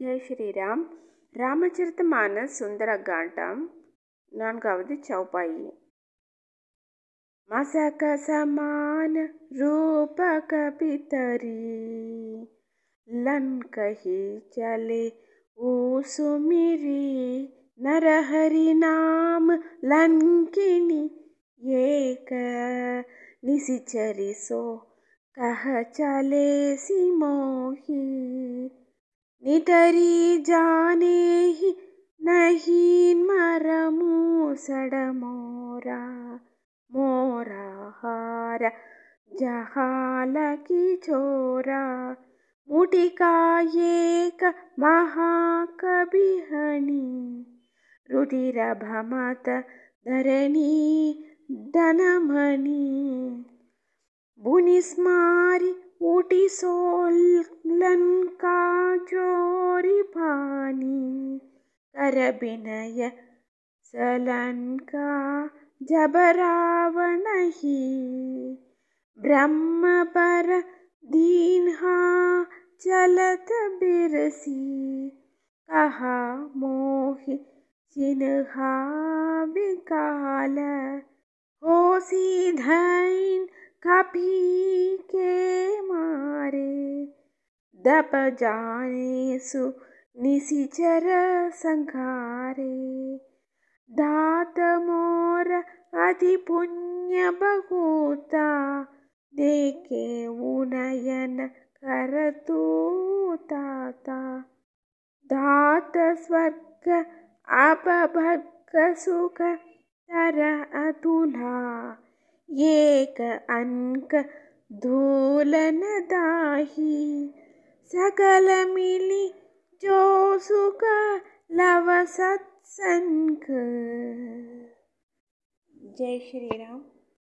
ஜெய் ஸ்ரீராம் ராமச்சரித்தமானஸ் சுந்தரகாண்டம் நான்காவது சௌபாயி மசக சமான रूपक पितरी लन कही चले ओ सुमिरी नरहरि नाम लंकिनी एक निसिचरी सो कह चले सी निटरी जाने ही नहीं मरमू सड़ मोरा मोरा हारा जहाल की छोरा मुटिका एक महाकविहनी रुधिर भमत धरणी धनमणि बुनिस्मारी ऊटी विनय सलन् का जबरावणहि ब्रह्म दीन्हा चलत बिरसि। कहा मोहि चिन्हा विकाल। होसि धैन् कपि के मारे। दप जाने सु නිසිචර සංඛාරේ ධාතමෝර අතිපුඤ්ඤ බහූතා දේකේ වුණයන කරතු තාතා ධාත ස්වර්ග අපභක්ක සුඛ තර අතුලා ඒක අංක දූලන දාහි සකල මිලි सुख लव जय श्री राम